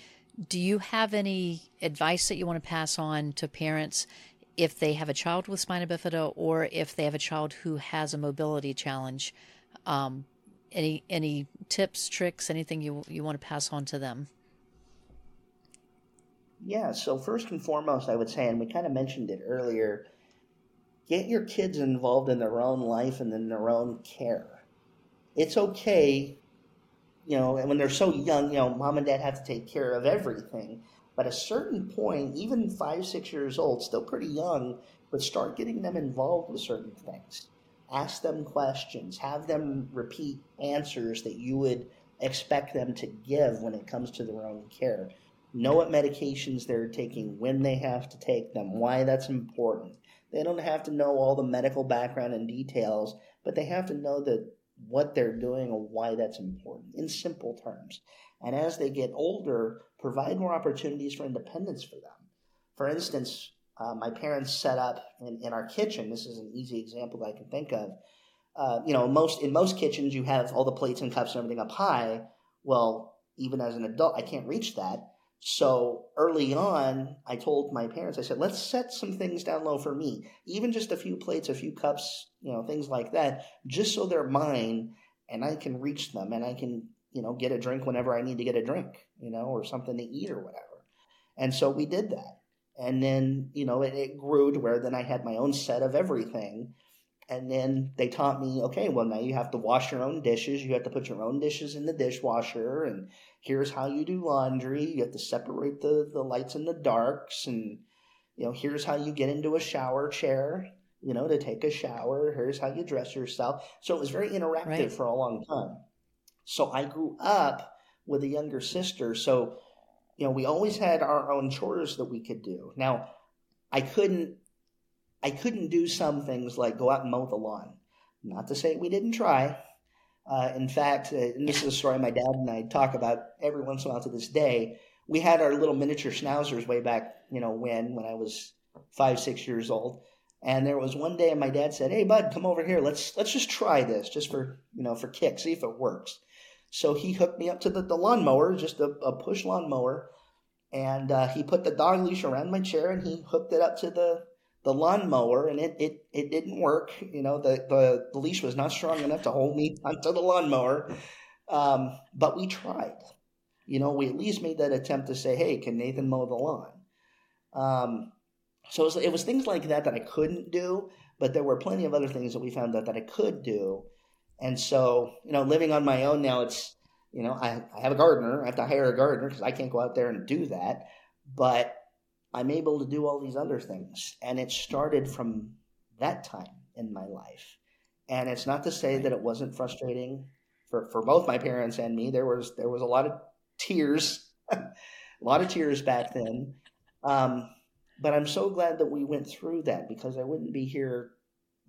do you have any advice that you want to pass on to parents if they have a child with spina bifida or if they have a child who has a mobility challenge. Um, any any tips, tricks, anything you you want to pass on to them? Yeah. So first and foremost, I would say, and we kind of mentioned it earlier, get your kids involved in their own life and in their own care. It's okay, you know, and when they're so young, you know, mom and dad have to take care of everything. But at a certain point, even five, six years old, still pretty young, but start getting them involved with certain things. Ask them questions, have them repeat answers that you would expect them to give when it comes to their own care. Know what medications they're taking, when they have to take them, why that's important. They don't have to know all the medical background and details, but they have to know that what they're doing and why that's important in simple terms. And as they get older, provide more opportunities for independence for them. For instance, uh, my parents set up in, in our kitchen. This is an easy example that I can think of. Uh, you know, most in most kitchens you have all the plates and cups and everything up high. Well, even as an adult, I can't reach that. So early on, I told my parents, I said, let's set some things down low for me, even just a few plates, a few cups, you know, things like that, just so they're mine and I can reach them and I can you know, get a drink whenever I need to get a drink, you know, or something to eat or whatever. And so we did that. And then, you know, it, it grew to where then I had my own set of everything. And then they taught me, okay, well, now you have to wash your own dishes. You have to put your own dishes in the dishwasher. And here's how you do laundry. You have to separate the, the lights and the darks. And, you know, here's how you get into a shower chair, you know, to take a shower. Here's how you dress yourself. So it was very interactive right. for a long time. So I grew up with a younger sister. So, you know, we always had our own chores that we could do. Now, I couldn't I couldn't do some things like go out and mow the lawn. Not to say we didn't try. Uh, in fact, uh, this is a story my dad and I talk about every once in a while to this day. We had our little miniature schnauzers way back, you know, when when I was five, six years old. And there was one day, and my dad said, "Hey, bud, come over here. Let's let's just try this, just for you know, for kicks, see if it works." So he hooked me up to the, the lawnmower, just a, a push lawnmower, and uh, he put the dog leash around my chair and he hooked it up to the the lawnmower, and it it it didn't work. You know, the the, the leash was not strong enough to hold me onto the lawnmower. Um, but we tried. You know, we at least made that attempt to say, "Hey, can Nathan mow the lawn?" Um, so it was, it was, things like that that I couldn't do, but there were plenty of other things that we found out that I could do. And so, you know, living on my own now, it's, you know, I, I have a gardener. I have to hire a gardener because I can't go out there and do that. But I'm able to do all these other things. And it started from that time in my life. And it's not to say that it wasn't frustrating for, for both my parents and me. There was there was a lot of tears, a lot of tears back then. Um, but I'm so glad that we went through that because I wouldn't be here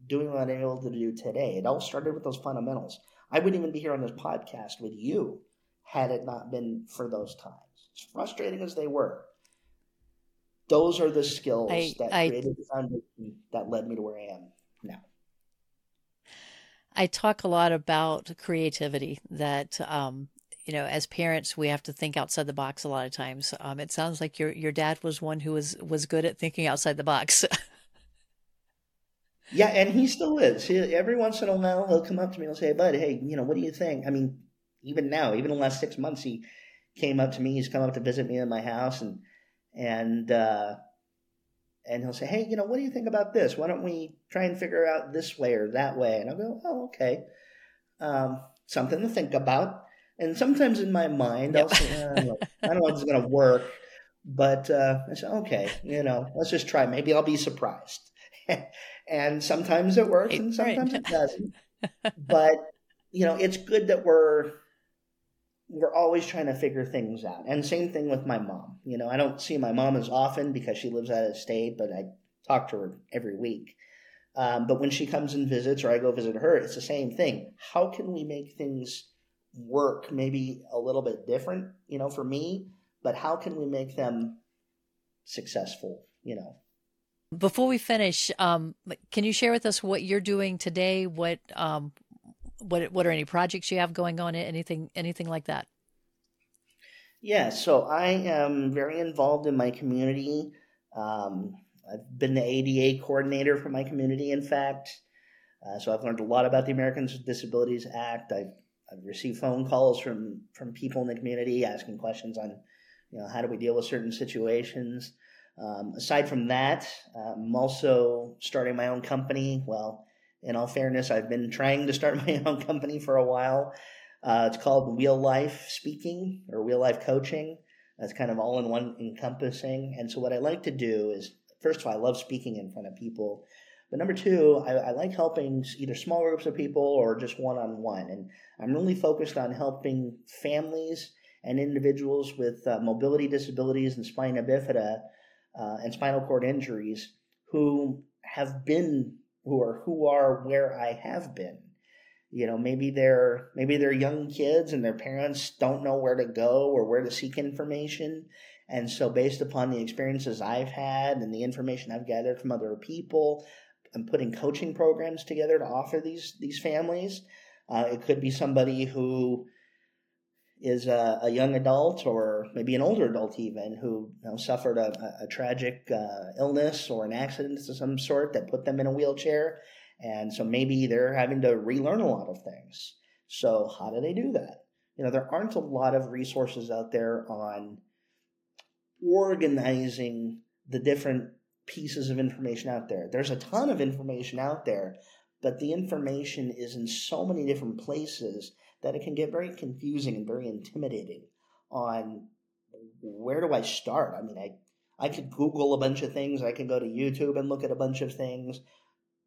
doing what I'm able to do today. It all started with those fundamentals. I wouldn't even be here on this podcast with you had it not been for those times. As frustrating as they were, those are the skills I, that I, created the foundation that led me to where I am now. I talk a lot about creativity that um, you know, as parents, we have to think outside the box a lot of times. Um, it sounds like your your dad was one who was was good at thinking outside the box. yeah, and he still is. He, every once in a while, he'll come up to me and say, "Bud, hey, you know, what do you think?" I mean, even now, even in the last six months, he came up to me. He's come up to visit me in my house, and and uh, and he'll say, "Hey, you know, what do you think about this? Why don't we try and figure out this way or that way?" And I'll go, "Oh, okay, um, something to think about." And sometimes in my mind, I'll say, I don't know if it's going to work, but uh, I say, okay, you know, let's just try. Maybe I'll be surprised. and sometimes it works, and sometimes it doesn't. but you know, it's good that we're we're always trying to figure things out. And same thing with my mom. You know, I don't see my mom as often because she lives out of state, but I talk to her every week. Um, but when she comes and visits, or I go visit her, it's the same thing. How can we make things work maybe a little bit different, you know, for me, but how can we make them successful, you know? Before we finish, um, can you share with us what you're doing today? What um, what what are any projects you have going on? Anything anything like that? Yeah, so I am very involved in my community. Um, I've been the ADA coordinator for my community, in fact. Uh, so I've learned a lot about the Americans with Disabilities Act. I've I've received phone calls from from people in the community asking questions on, you know, how do we deal with certain situations. Um, aside from that, I'm also starting my own company. Well, in all fairness, I've been trying to start my own company for a while. Uh, it's called Wheel Life Speaking or Wheel Life Coaching. That's kind of all in one encompassing. And so, what I like to do is, first of all, I love speaking in front of people. But number two, I, I like helping either small groups of people or just one on one. And I'm really focused on helping families and individuals with uh, mobility disabilities and spina bifida uh, and spinal cord injuries who have been who are who are where I have been. You know, maybe they're maybe they're young kids and their parents don't know where to go or where to seek information. And so based upon the experiences I've had and the information I've gathered from other people, I'm putting coaching programs together to offer these these families. Uh, it could be somebody who is a, a, young adult or maybe an older adult even who you know, suffered a, a tragic uh, illness or an accident of some sort that put them in a wheelchair. And so maybe they're having to relearn a lot of things. So how do they do that? You know, there aren't a lot of resources out there on organizing the different pieces of information out there. There's a ton of information out there, but the information is in so many different places that it can get very confusing and very intimidating on where do I start? I mean, I I could Google a bunch of things, I could go to YouTube and look at a bunch of things,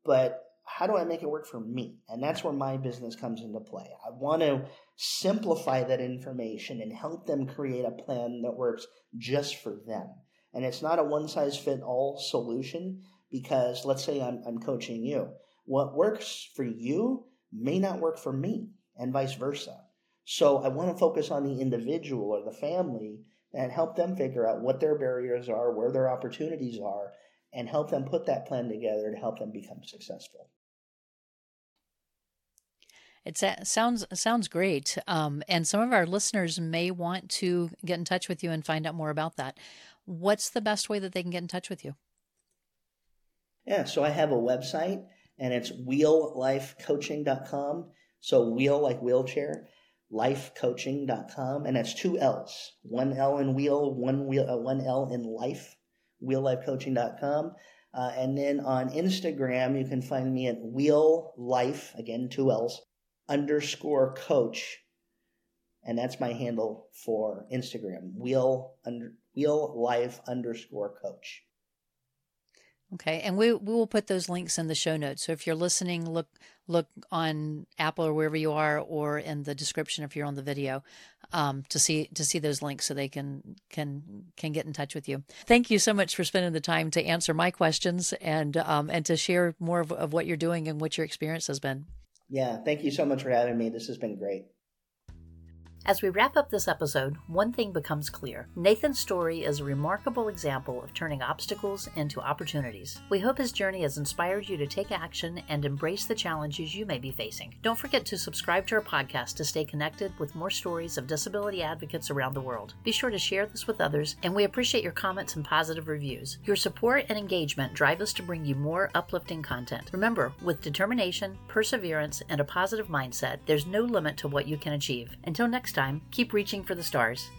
but how do I make it work for me? And that's where my business comes into play. I want to simplify that information and help them create a plan that works just for them. And it's not a one size fit all solution because let's say I'm, I'm coaching you. What works for you may not work for me, and vice versa. So I want to focus on the individual or the family and help them figure out what their barriers are, where their opportunities are, and help them put that plan together to help them become successful. It sounds sounds great, um, and some of our listeners may want to get in touch with you and find out more about that what's the best way that they can get in touch with you? Yeah, so I have a website and it's wheellifecoaching.com. So wheel like wheelchair, lifecoaching.com, and that's two L's. One L in wheel, one wheel, uh, one L in life, wheellifecoaching.com. Uh, and then on Instagram, you can find me at wheel life, again, two L's, underscore coach. And that's my handle for Instagram, wheel under, wheel life underscore coach. Okay, and we we will put those links in the show notes. So if you're listening, look look on Apple or wherever you are, or in the description if you're on the video, um, to see to see those links so they can can can get in touch with you. Thank you so much for spending the time to answer my questions and um, and to share more of, of what you're doing and what your experience has been. Yeah, thank you so much for having me. This has been great. As we wrap up this episode, one thing becomes clear. Nathan's story is a remarkable example of turning obstacles into opportunities. We hope his journey has inspired you to take action and embrace the challenges you may be facing. Don't forget to subscribe to our podcast to stay connected with more stories of disability advocates around the world. Be sure to share this with others, and we appreciate your comments and positive reviews. Your support and engagement drive us to bring you more uplifting content. Remember, with determination, perseverance, and a positive mindset, there's no limit to what you can achieve. Until next time, keep reaching for the stars.